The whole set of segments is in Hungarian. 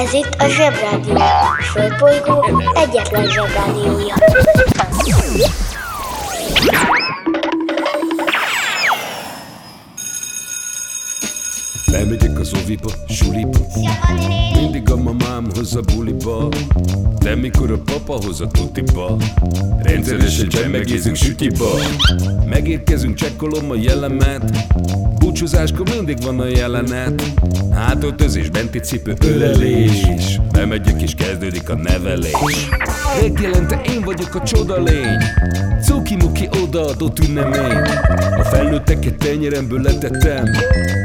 Ez itt a Zsebrádió. A Földbolygó egyetlen Zsebrádiója. Bemegyek az oviba, suliba Mindig a mamám hoz a buliba De mikor a papa hoz a tutiba Rendszeresen csemmegézünk sütiba Megérkezünk, csekkolom a jellemet Búcsúzáskor mindig van a jelenet. Hátöltözés, benti cipő, ölelés. Bemegyek és kezdődik a nevelés. Reggelente én vagyok a csoda lény. Cuki-muki odaadott ünnemény. A felnőtteket tenyeremből letettem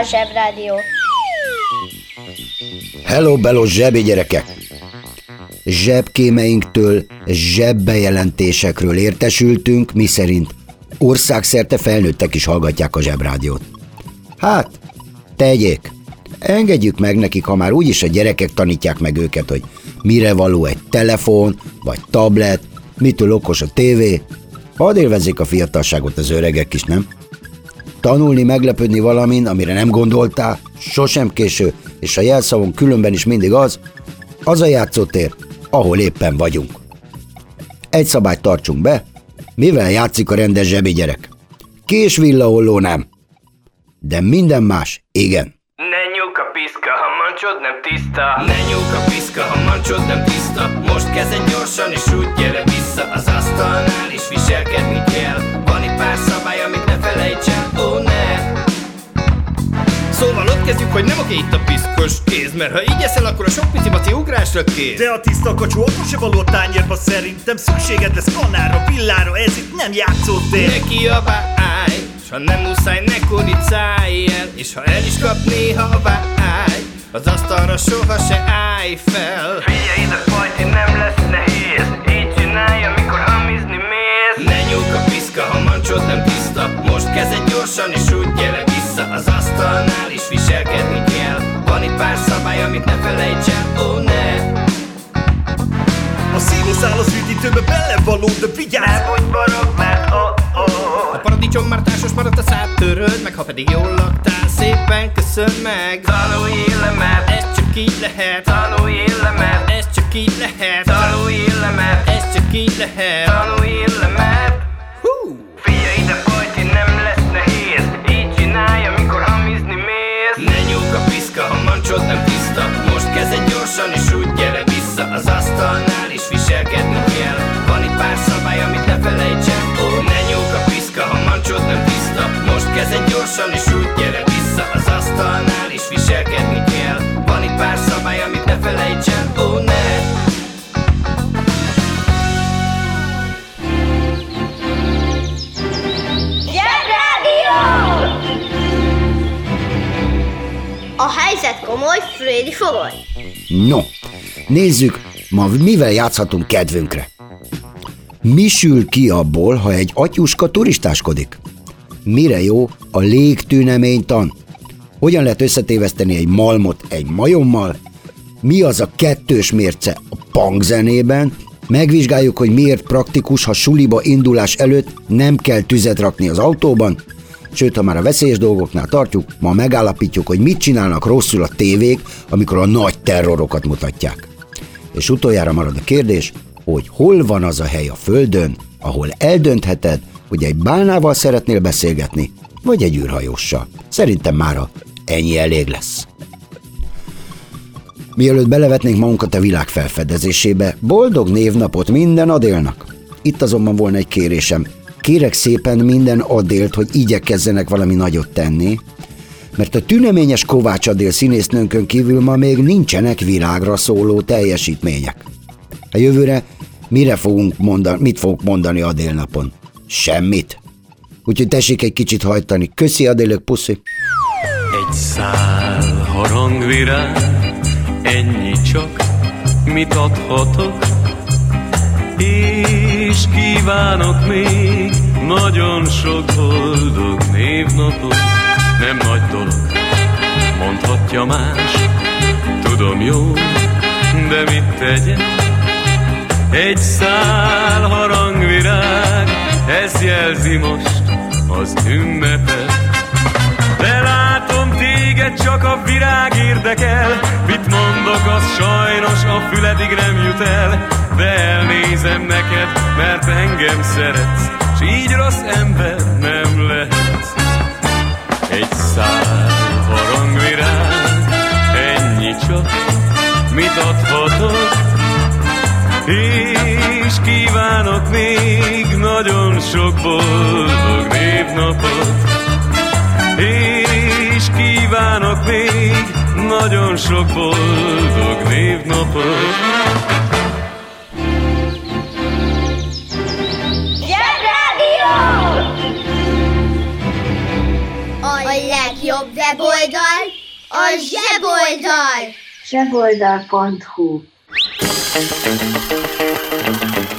a Zsebrádió. Hello, bello, zsebi gyerekek! Zsebkémeinktől zsebbejelentésekről értesültünk, miszerint országszerte felnőttek is hallgatják a zsebrádiót. Hát, tegyék! Engedjük meg nekik, ha már úgyis a gyerekek tanítják meg őket, hogy mire való egy telefon, vagy tablet, mitől okos a tévé. Hadd élvezzék a fiatalságot az öregek is, nem? Tanulni, meglepődni valamin, amire nem gondoltál, sosem késő, és a jelszavon különben is mindig az, az a játszótér, ahol éppen vagyunk. Egy szabályt tartsunk be, mivel játszik a rendes zsebi gyerek. Kés villaholló nem, de minden más igen. Ne nyúk a piszka, ha mancsod nem tiszta Ne nyúk a piszka, ha mancsod nem tiszta Most kezded gyorsan és úgy gyere vissza Az asztalnál is viselkedni kell Van itt pár szabály, amit ne felejts el, ó ne Szóval ott kezdjük, hogy nem oké itt a piszkos kéz Mert ha így eszel, akkor a sok pici maci ugrásra kész De a tiszta kacsó akkor se való a tányérba szerintem Szükséged lesz kanára, villára, ez itt nem játszótér. Ne kiabálj, s ha nem muszáj, ne kuricálj el És ha el is kap néha vágy Az asztalra soha se állj fel. Figyelj ide, fajti, nem lesz nehéz Így csinálj, amikor hamizni mész. Ne nyúk a piszka, ha mancsod nem tiszta Most kezded gyorsan és úgy gyere vissza Az asztalnál is viselkedni kell. Van itt pár szabály, amit ne felejts el, ó ne. A színuszál az üdítőbe belevaló, de vigyázz! Hogy barog, mert oh, oh. A paradicsom már társas maradt a szád töröd meg Ha pedig jól laktál, szépen köszön meg! Tanulj le, mert ez csak így lehet! Tanulj le, mert ez csak így lehet! Tanulj le, mert ez csak így lehet! Tanulj le, mert Hú! Piszka, ha mancsod nem tiszta. Most kezded gyorsan és úgy gyere vissza. Az asztalnál is viselkedni kell. Van itt pár szabály, amit ne felejts el Ó, ne nyúk a piszka, ha mancsod nem tiszta. Most kezded gyorsan és úgy gyere vissza. Az asztalnál is viselkedni kell. Van itt pár szabály, amit ne felejts el A helyzet komoly, Freddy fogoly. No, nézzük, ma mivel játszhatunk kedvünkre. Mi sül ki abból, ha egy atyuska turistáskodik? Mire jó a légtűneménytan? Hogyan lehet összetéveszteni egy malmot egy majommal? Mi az a kettős mérce a punkzenében? Megvizsgáljuk, hogy miért praktikus, ha suliba indulás előtt nem kell tüzet rakni az autóban, Sőt, ha már a veszélyes dolgoknál tartjuk, ma megállapítjuk, hogy mit csinálnak rosszul a tévék, amikor a nagy terrorokat mutatják. És utoljára marad a kérdés, hogy hol van az a hely a Földön, ahol eldöntheted, hogy egy bálnával szeretnél beszélgetni, vagy egy űrhajóssal. Szerintem mára ennyi elég lesz. Mielőtt belevetnénk magunkat a világ felfedezésébe, boldog névnapot minden Adélnak! Itt azonban volna egy kérésem. Kérek szépen minden Adélt, hogy igyekezzenek valami nagyot tenni, mert a tüneményes Kovács Adél színésznőnkön kívül ma még nincsenek világra szóló teljesítmények. A jövőre mire fogunk mondani, mit fogunk mondani Adél napon? Semmit. Úgyhogy tessék egy kicsit hajtani. Köszi Adélök, puszi. Egy szál harangvirág, ennyi csak, mit adhatok, és kívánok még nagyon sok boldog névnapot. Nem nagy dolog, mondhatja más, tudom jó, de mit tegyek? Egy szál harangvirág, ez jelzi most az ünnepet. De látom téged csak a virág érdekel Mit mondok, az sajnos a füledig nem jut el De szeretsz S így rossz ember nem lehetsz Egy szál harangvirág, ennyi csak Mit adhatok? És kívánok még nagyon sok boldog névnapot és kívánok még nagyon sok boldog névnapot. Weboldal a zseboldal! zseboldal.hu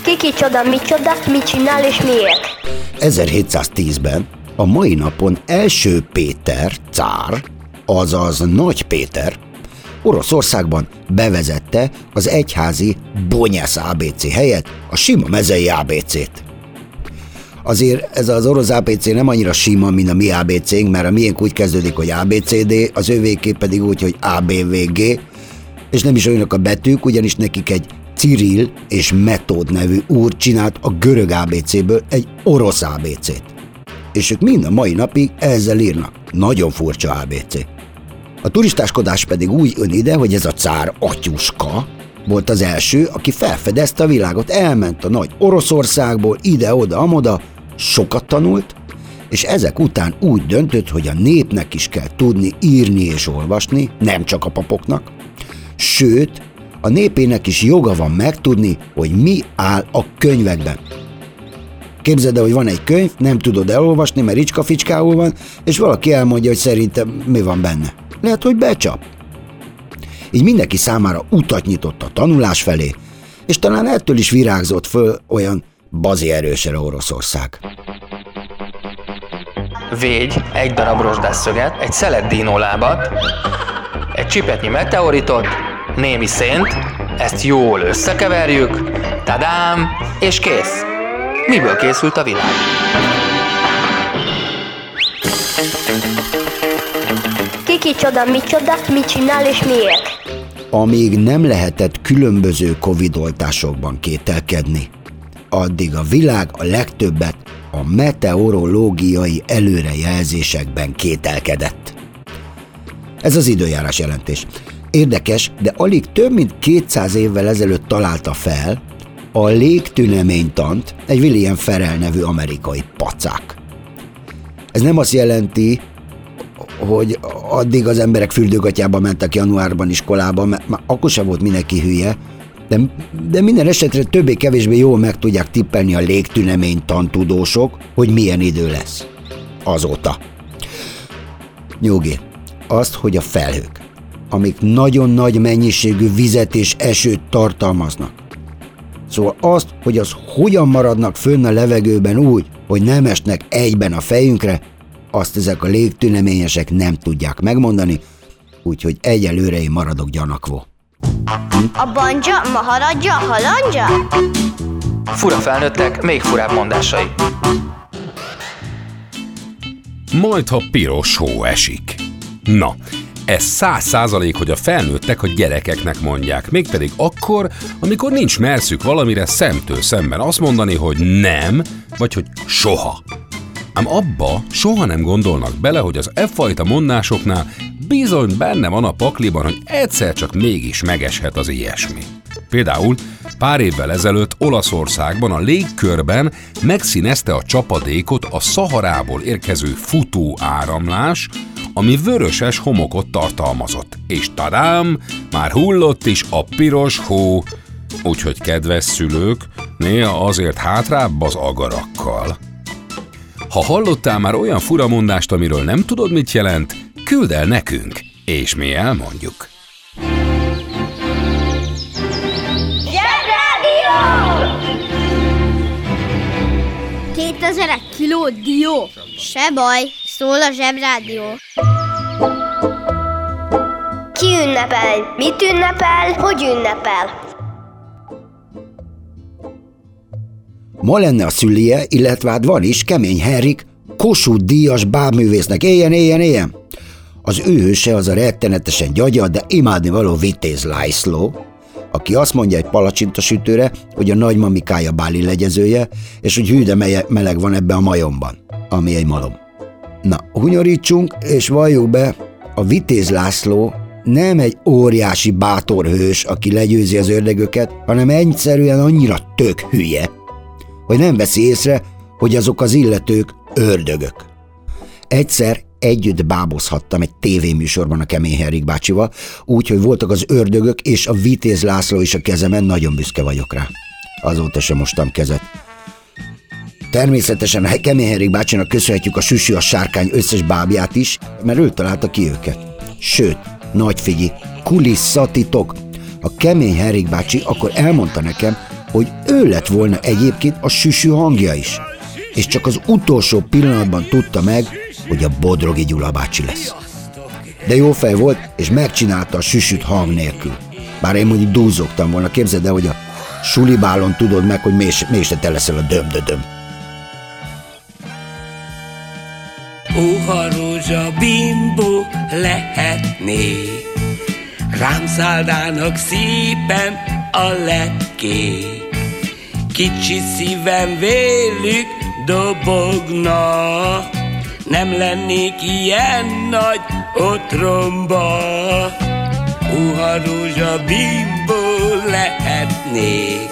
Kiki csoda, mi csoda, mit csinál és miért? 1710-ben a mai napon első Péter, cár, azaz Nagy Péter, Oroszországban bevezette az egyházi Bonyász ABC helyett a sima mezei ABC-t. Azért ez az orosz ABC nem annyira sima, mint a mi ABC-nk, mert a miénk úgy kezdődik, hogy ABCD, az övéké pedig úgy, hogy ABVG, és nem is olyanok a betűk, ugyanis nekik egy Cyril és Metód nevű úr csinált a görög ABC-ből egy orosz ABC-t. És ők mind a mai napig ezzel írnak. Nagyon furcsa ABC. A turistáskodás pedig úgy jön ide, hogy ez a cár atyuska volt az első, aki felfedezte a világot, elment a nagy Oroszországból ide-oda, amoda, sokat tanult, és ezek után úgy döntött, hogy a népnek is kell tudni írni és olvasni, nem csak a papoknak, sőt, a népének is joga van megtudni, hogy mi áll a könyvekben. Képzeld el, hogy van egy könyv, nem tudod elolvasni, mert ricska-ficskául van, és valaki elmondja, hogy szerintem mi van benne. Lehet, hogy becsap. Így mindenki számára utat nyitott a tanulás felé, és talán ettől is virágzott föl olyan bazi erősre Oroszország. Végy egy darab rozsdásszöget, egy szelet dínólábat, egy csipetnyi meteoritot, némi szént, ezt jól összekeverjük, tadám, és kész. Miből készült a világ? Kiki csoda, mi csoda, mit csinál és miért? Amíg nem lehetett különböző Covid oltásokban kételkedni, addig a világ a legtöbbet a meteorológiai előrejelzésekben kételkedett. Ez az időjárás jelentés. Érdekes, de alig több mint 200 évvel ezelőtt találta fel a légtüneménytant egy William Ferrell nevű amerikai pacák. Ez nem azt jelenti, hogy addig az emberek fürdőgatyába mentek januárban iskolába, mert már akkor sem volt mindenki hülye, de, de minden esetre többé-kevésbé jól meg tudják tippelni a légtünemény tantudósok, hogy milyen idő lesz. Azóta. Nyugi, azt, hogy a felhők, amik nagyon nagy mennyiségű vizet és esőt tartalmaznak. Szóval azt, hogy az hogyan maradnak fönn a levegőben úgy, hogy nem esnek egyben a fejünkre, azt ezek a légtüneményesek nem tudják megmondani, úgyhogy egyelőre én maradok gyanakvó. A banja, maharadja, halandja? Fura felnőttek, még furább mondásai. Majd, ha piros hó esik. Na, Ez száz százalék, hogy a felnőttek a gyerekeknek mondják, mégpedig akkor, amikor nincs merszük valamire szemtől szemben azt mondani, hogy nem, vagy hogy soha. Ám abba soha nem gondolnak bele, hogy az e fajta mondásoknál bizony benne van a pakliban, hogy egyszer csak mégis megeshet az ilyesmi. Például pár évvel ezelőtt Olaszországban a légkörben megszínezte a csapadékot a Szaharából érkező futó áramlás, ami vöröses homokot tartalmazott. És tadám, már hullott is a piros hó, úgyhogy kedves szülők, néha azért hátrább az agarakkal. Ha hallottál már olyan furamondást, amiről nem tudod, mit jelent, küld el nekünk, és mi elmondjuk. Zsebrádió! 2000 kiló dió. Se baj, szól a zsebrádió. Ki ünnepel? Mit ünnepel? Hogy ünnepel? Ma lenne a szülie, illetve hát van is, Kemény Henrik, Kossuth díjas bábművésznek. Éljen, éljen, éljen! Az ő hőse az a rettenetesen gyagya, de imádni való Vitéz László, aki azt mondja egy palacsintasütőre, hogy a nagymamikája báli legyezője, és hogy hű, de meleg van ebbe a majomban, ami egy malom. Na, hunyorítsunk, és valljuk be, a Vitéz László nem egy óriási bátor hős, aki legyőzi az ördögöket, hanem egyszerűen annyira tök hülye, hogy nem veszi észre, hogy azok az illetők ördögök. Egyszer együtt bábozhattam egy tévéműsorban a Kemény Henrik bácsival, úgyhogy voltak az ördögök, és a Vitéz László is a kezemen, nagyon büszke vagyok rá. Azóta sem mostam kezet. Természetesen a Kemény Henrik bácsinak köszönhetjük a Süsű a sárkány összes bábját is, mert ő találta ki őket. Sőt, nagy figyi, kulisszatitok. A Kemény Henrik bácsi akkor elmondta nekem, hogy ő lett volna egyébként a Süsű hangja is. És csak az utolsó pillanatban tudta meg, hogy a Bodrogi Gyula bácsi lesz. De jó fej volt, és megcsinálta a süsüt hang nélkül. Bár én mondjuk dúzogtam volna, képzeld el, hogy a sulibálon tudod meg, hogy mély, mély se te leszel a dömdödöm. Óha rózsa bimbó lehetné, rám szállnának szépen a lepké. Kicsi szívem vélük dobogna, nem lennék ilyen nagy otromba. Óha rózsa bimbó lehetnék,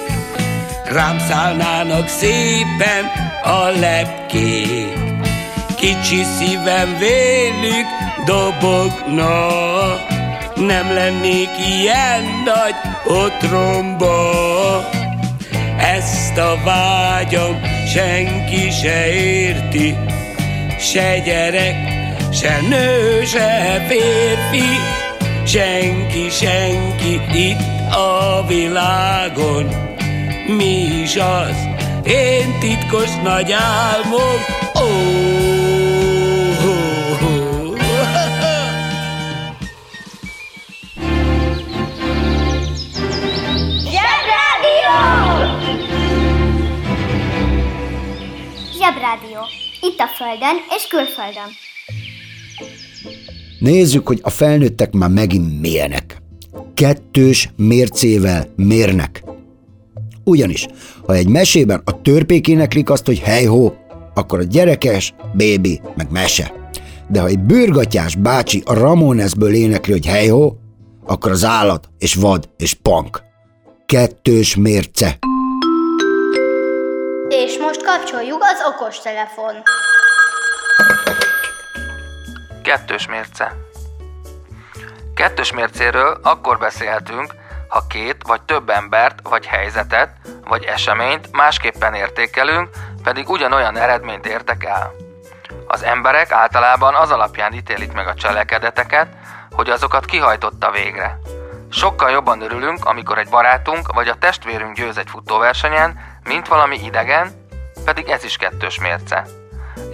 rám szállnának szépen a lepkék. Kicsi szívem vélük dobogna, nem lennék ilyen nagy otromba. Ezt a vágyam senki se érti, se gyerek, se nő, se férfi, senki, senki itt a világon. Mi is az, én titkos nagy álmom, ó, oh, oh, oh. Zsebrádió! Zsebrádió. Itt a Földön és külföldön. Nézzük, hogy a felnőttek már megint milyenek. Kettős mércével mérnek. Ugyanis, ha egy mesében a törpék éneklik azt, hogy hejhó, akkor a gyerekes, bébi, meg mese. De ha egy bőrgatyás bácsi a Ramonesből énekli, hogy hejhó, akkor az állat, és vad, és punk. Kettős mérce. És most kapcsoljuk az okostelefon. Kettős mérce. Kettős mércéről akkor beszélhetünk, ha két vagy több embert, vagy helyzetet, vagy eseményt másképpen értékelünk, pedig ugyanolyan eredményt értek el. Az emberek általában az alapján ítélik meg a cselekedeteket, hogy azokat kihajtotta végre. Sokkal jobban örülünk, amikor egy barátunk vagy a testvérünk győz egy futóversenyen, mint valami idegen, pedig ez is kettős mérce.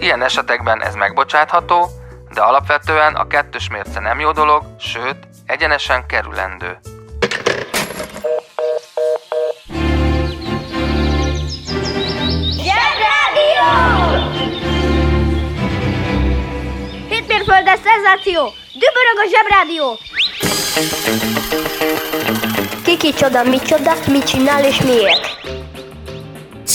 Ilyen esetekben ez megbocsátható, de alapvetően a kettős mérce nem jó dolog, sőt, egyenesen kerülendő. Zsebrádió! Hétmérföldes szenzáció! Dübörög a zsebrádió! Kiki csoda, micsoda, mit csinál és miért?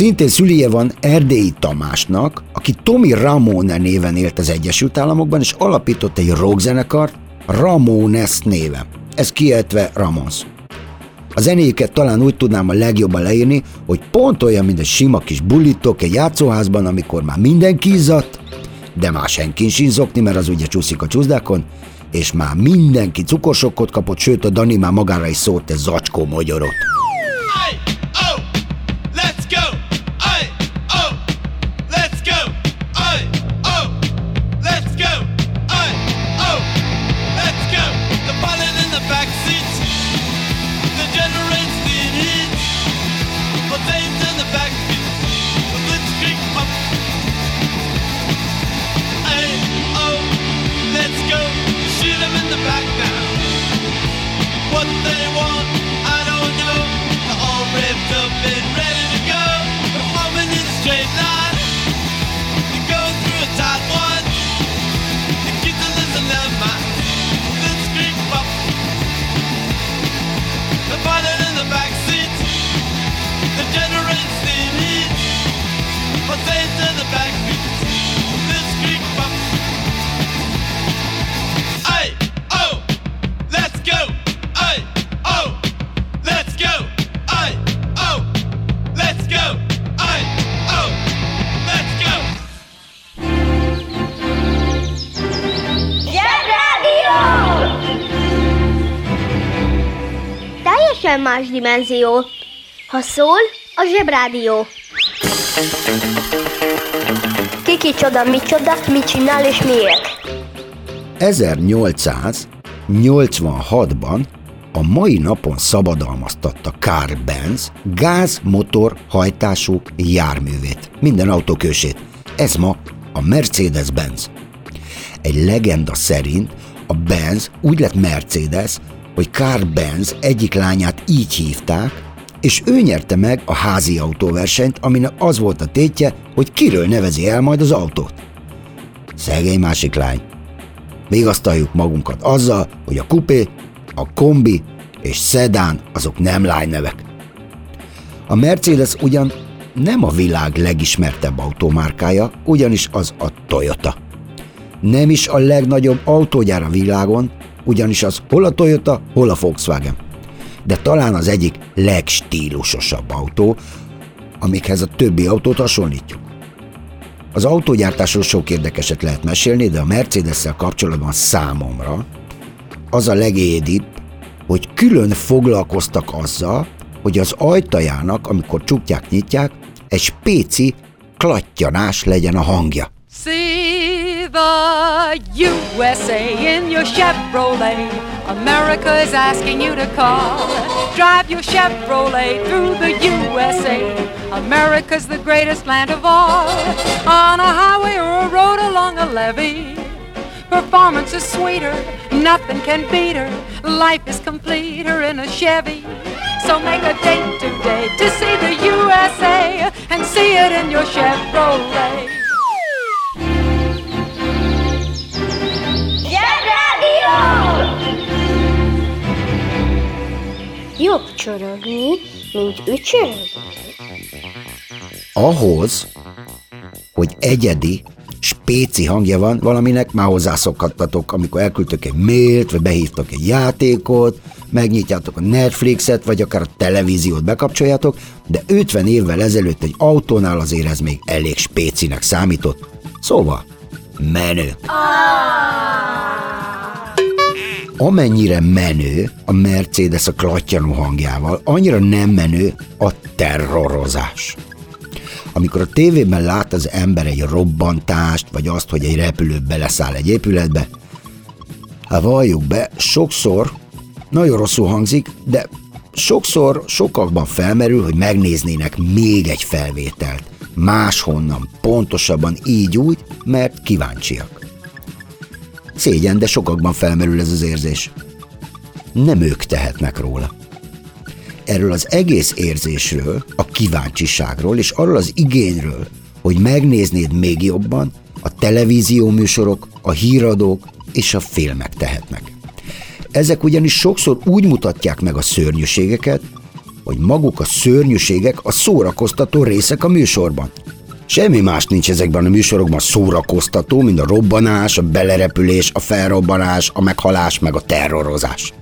Szintén szülije van Erdélyi Tamásnak, aki Tommy Ramone néven élt az Egyesült Államokban, és alapított egy rockzenekart Ramones néven. Ez kiejtve Ramones. A zenéjüket talán úgy tudnám a legjobban leírni, hogy pont olyan, mint egy sima kis bulítok egy játszóházban, amikor már mindenki izzadt, de már senki sincs zokni, mert az ugye csúszik a csúszdákon, és már mindenki cukorsokkot kapott, sőt a Dani már magára is szólt egy zacskó what they want. I don't know. They're all ripped up and. Teljesen más dimenzió. Ha szól, a zsebrádió. Kiki csoda, micsoda, mit csinál és miért? 1886-ban a mai napon szabadalmaztatta Carl Benz gázmotor hajtású járművét, minden autókősét. Ez ma a Mercedes-Benz. Egy legenda szerint a Benz úgy lett Mercedes, hogy Carl Benz egyik lányát így hívták, és ő nyerte meg a házi autóversenyt, aminek az volt a tétje, hogy kiről nevezi el majd az autót. Szegény másik lány. Vigasztaljuk magunkat azzal, hogy a kupé, a kombi és szedán azok nem lánynevek. A Mercedes ugyan nem a világ legismertebb automárkája, ugyanis az a Toyota. Nem is a legnagyobb autógyár a világon, ugyanis az hol a Toyota, hol a Volkswagen. De talán az egyik legstílusosabb autó, amikhez a többi autót hasonlítjuk. Az autógyártásról sok érdekeset lehet mesélni, de a mercedes kapcsolatban számomra az a legédibb, hogy külön foglalkoztak azzal, hogy az ajtajának, amikor csukják, nyitják, egy spéci klattyanás legyen a hangja. See the USA in your Chevrolet. America is asking you to call. Drive your Chevrolet through the USA. America's the greatest land of all. On a highway or a road along a levee. Performance is sweeter, nothing can beat her. Life is completer in a Chevy. So make a date today to see the USA and see it in your Chevrolet. Jobb csorogni, mint ücsörög? Ahhoz, hogy egyedi, spéci hangja van valaminek, már hozzászokhattatok, amikor elküldtök egy mailt, vagy behívtok egy játékot, megnyitjátok a Netflixet, vagy akár a televíziót bekapcsoljátok, de 50 évvel ezelőtt egy autónál azért ez még elég spécinek számított. Szóval, menő. Amennyire menő a Mercedes a klattyanó hangjával, annyira nem menő a terrorozás. Amikor a tévében lát az ember egy robbantást, vagy azt, hogy egy repülő beleszáll egy épületbe, hát valljuk be, sokszor nagyon rosszul hangzik, de sokszor sokakban felmerül, hogy megnéznének még egy felvételt. Máshonnan, pontosabban így úgy, mert kíváncsiak. Szégyen, de sokakban felmerül ez az érzés. Nem ők tehetnek róla. Erről az egész érzésről, a kíváncsiságról és arról az igényről, hogy megnéznéd még jobban, a televízió műsorok, a híradók és a filmek tehetnek. Ezek ugyanis sokszor úgy mutatják meg a szörnyűségeket, hogy maguk a szörnyűségek a szórakoztató részek a műsorban. Semmi más nincs ezekben a műsorokban szórakoztató, mint a robbanás, a belerepülés, a felrobbanás, a meghalás, meg a terrorozás.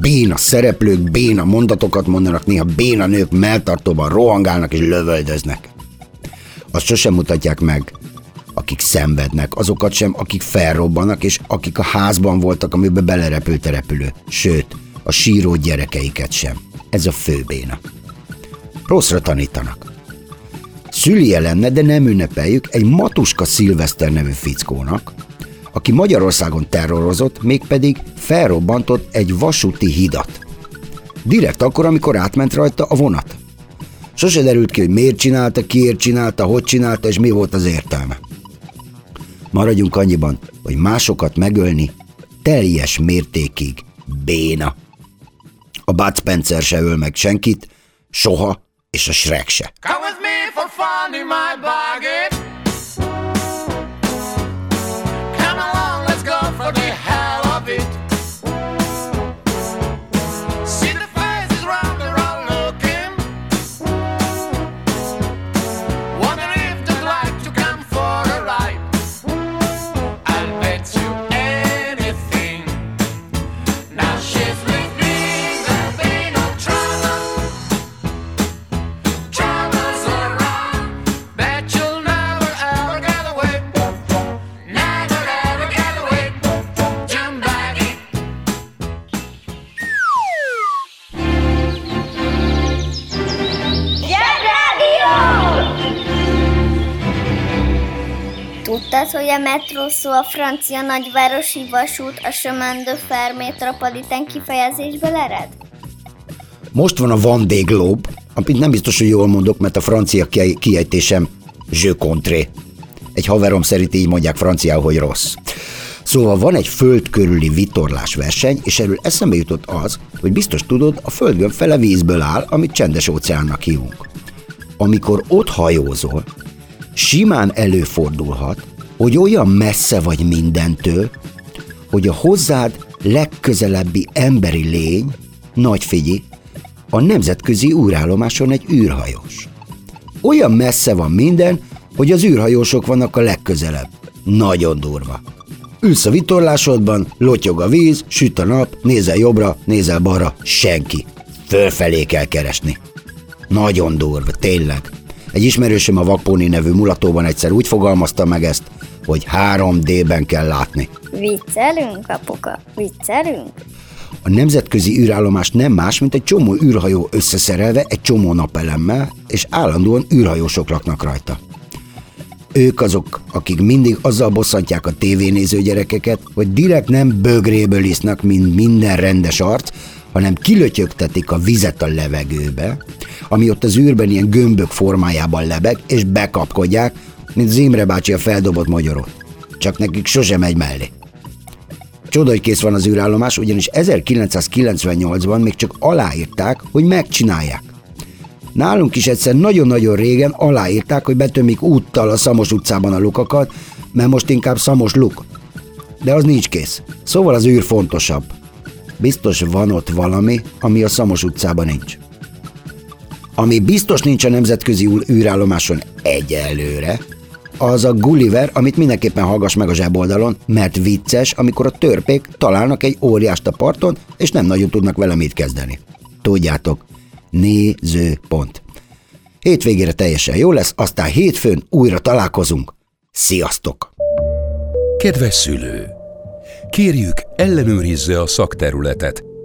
Béna szereplők, béna mondatokat mondanak, néha béna nők melltartóban rohangálnak és lövöldöznek. Azt sosem mutatják meg, akik szenvednek, azokat sem, akik felrobbanak, és akik a házban voltak, amiben belerepült a repülő. Sőt, a síró gyerekeiket sem. Ez a fő béna. Rosszra tanítanak. Szülie lenne, de nem ünnepeljük egy Matuska Szilveszter nevű fickónak, aki Magyarországon terrorozott, mégpedig felrobbantott egy vasúti hidat. Direkt akkor, amikor átment rajta a vonat. Sose derült ki, hogy miért csinálta, kiért csinálta, hogy csinálta, és mi volt az értelme. Maradjunk annyiban, hogy másokat megölni teljes mértékig béna. A Bud Spencer se öl meg senkit, soha, és a Shrek se. Come with me for finding my baggage. Tudtad, hogy a metró szó a francia nagyvárosi vasút a chemin de fer kifejezésből ered? Most van a Vendée Globe, amit nem biztos, hogy jól mondok, mert a francia ki- kiejtésem Je contré. Egy haverom szerint így mondják franciául, hogy rossz. Szóval van egy föld körüli vitorlás verseny, és erről eszembe jutott az, hogy biztos tudod, a földgömb fele vízből áll, amit csendes óceánnak hívunk. Amikor ott hajózol, simán előfordulhat, hogy olyan messze vagy mindentől, hogy a hozzád legközelebbi emberi lény, nagy figyi, a nemzetközi űrállomáson egy űrhajós. Olyan messze van minden, hogy az űrhajósok vannak a legközelebb. Nagyon durva. Ülsz a vitorlásodban, lotyog a víz, süt a nap, nézel jobbra, nézel balra, senki. Fölfelé kell keresni. Nagyon durva, tényleg. Egy ismerősöm a Vakpóni nevű mulatóban egyszer úgy fogalmazta meg ezt, hogy 3D-ben kell látni. Viccelünk, apuka? Viccelünk? A nemzetközi űrállomás nem más, mint egy csomó űrhajó összeszerelve egy csomó napelemmel, és állandóan űrhajósok laknak rajta. Ők azok, akik mindig azzal bosszantják a tévénéző gyerekeket, hogy direkt nem bögréből isznak, mint minden rendes arc, hanem kilötyögtetik a vizet a levegőbe, ami ott az űrben ilyen gömbök formájában lebeg, és bekapkodják, mint az Imre bácsi a feldobott magyarot. Csak nekik sosem megy mellé. Csoda, hogy kész van az űrállomás, ugyanis 1998-ban még csak aláírták, hogy megcsinálják. Nálunk is egyszer nagyon-nagyon régen aláírták, hogy betömik úttal a Szamos utcában a lukakat, mert most inkább Szamos luk. De az nincs kész. Szóval az űr fontosabb. Biztos van ott valami, ami a Szamos utcában nincs. Ami biztos nincs a nemzetközi űrállomáson egyelőre, az a Gulliver, amit mindenképpen hallgass meg a zseboldalon, mert vicces, amikor a törpék találnak egy óriást a parton, és nem nagyon tudnak vele mit kezdeni. Tudjátok, nézőpont. Hétvégére teljesen jó lesz, aztán hétfőn újra találkozunk. Sziasztok! Kedves szülő! Kérjük, ellenőrizze a szakterületet,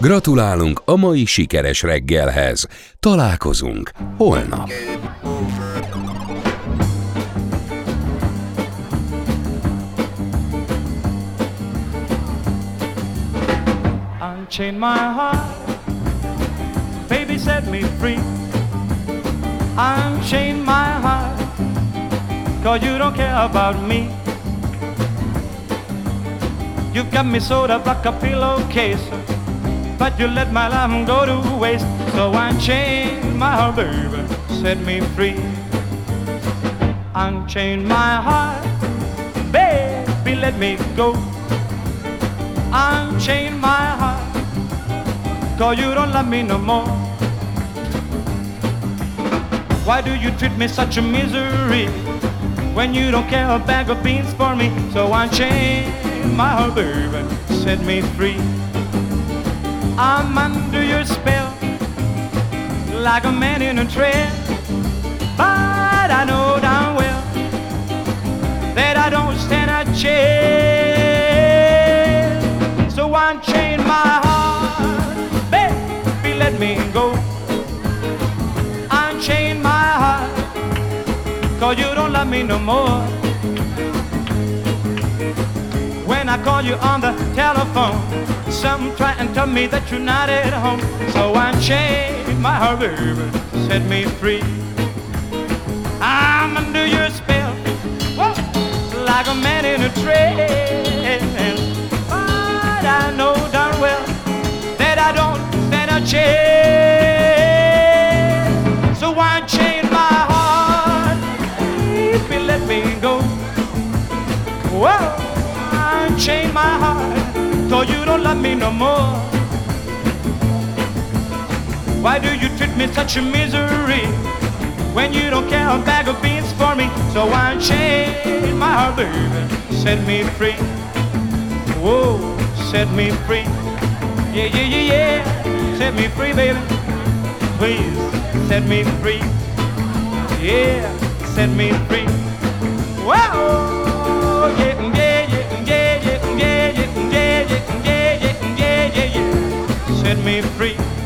Gratulálunk a mai sikeres reggelhez. Találkozunk holnap. Unchain my heart, baby set me free. Unchain my heart, cause you don't care about me. You've got me sewed up like a pillowcase. But you let my love go to waste. So unchain my heart, baby. Set me free. Unchain my heart. Baby, let me go. Unchain my heart. Cause you don't love me no more. Why do you treat me such a misery when you don't care a bag of beans for me? So unchain my heart, baby, set me free. I'm under your spell like a man in a trance, but I know damn well that I don't stand a chance. So unchain my heart, baby, let me go. Unchain my heart, cause you don't love me no more. When I call you on the telephone, some try and tell me that you're not at home. So I unchain my heart, baby, set me free. I'm under your spell, whoa, like a man in a trance. But I know darn well that I don't stand a chance. So unchain my heart, baby, let me go. Whoa, unchain my heart, so you don't love me no more. Why do you treat me such a misery when you don't care a bag of beans for me? So unchain my heart, baby, set me free. Whoa, set me free. Yeah, yeah, yeah, yeah, set me free, baby. Please set me free. Yeah, set me free. Whoa, Set me free.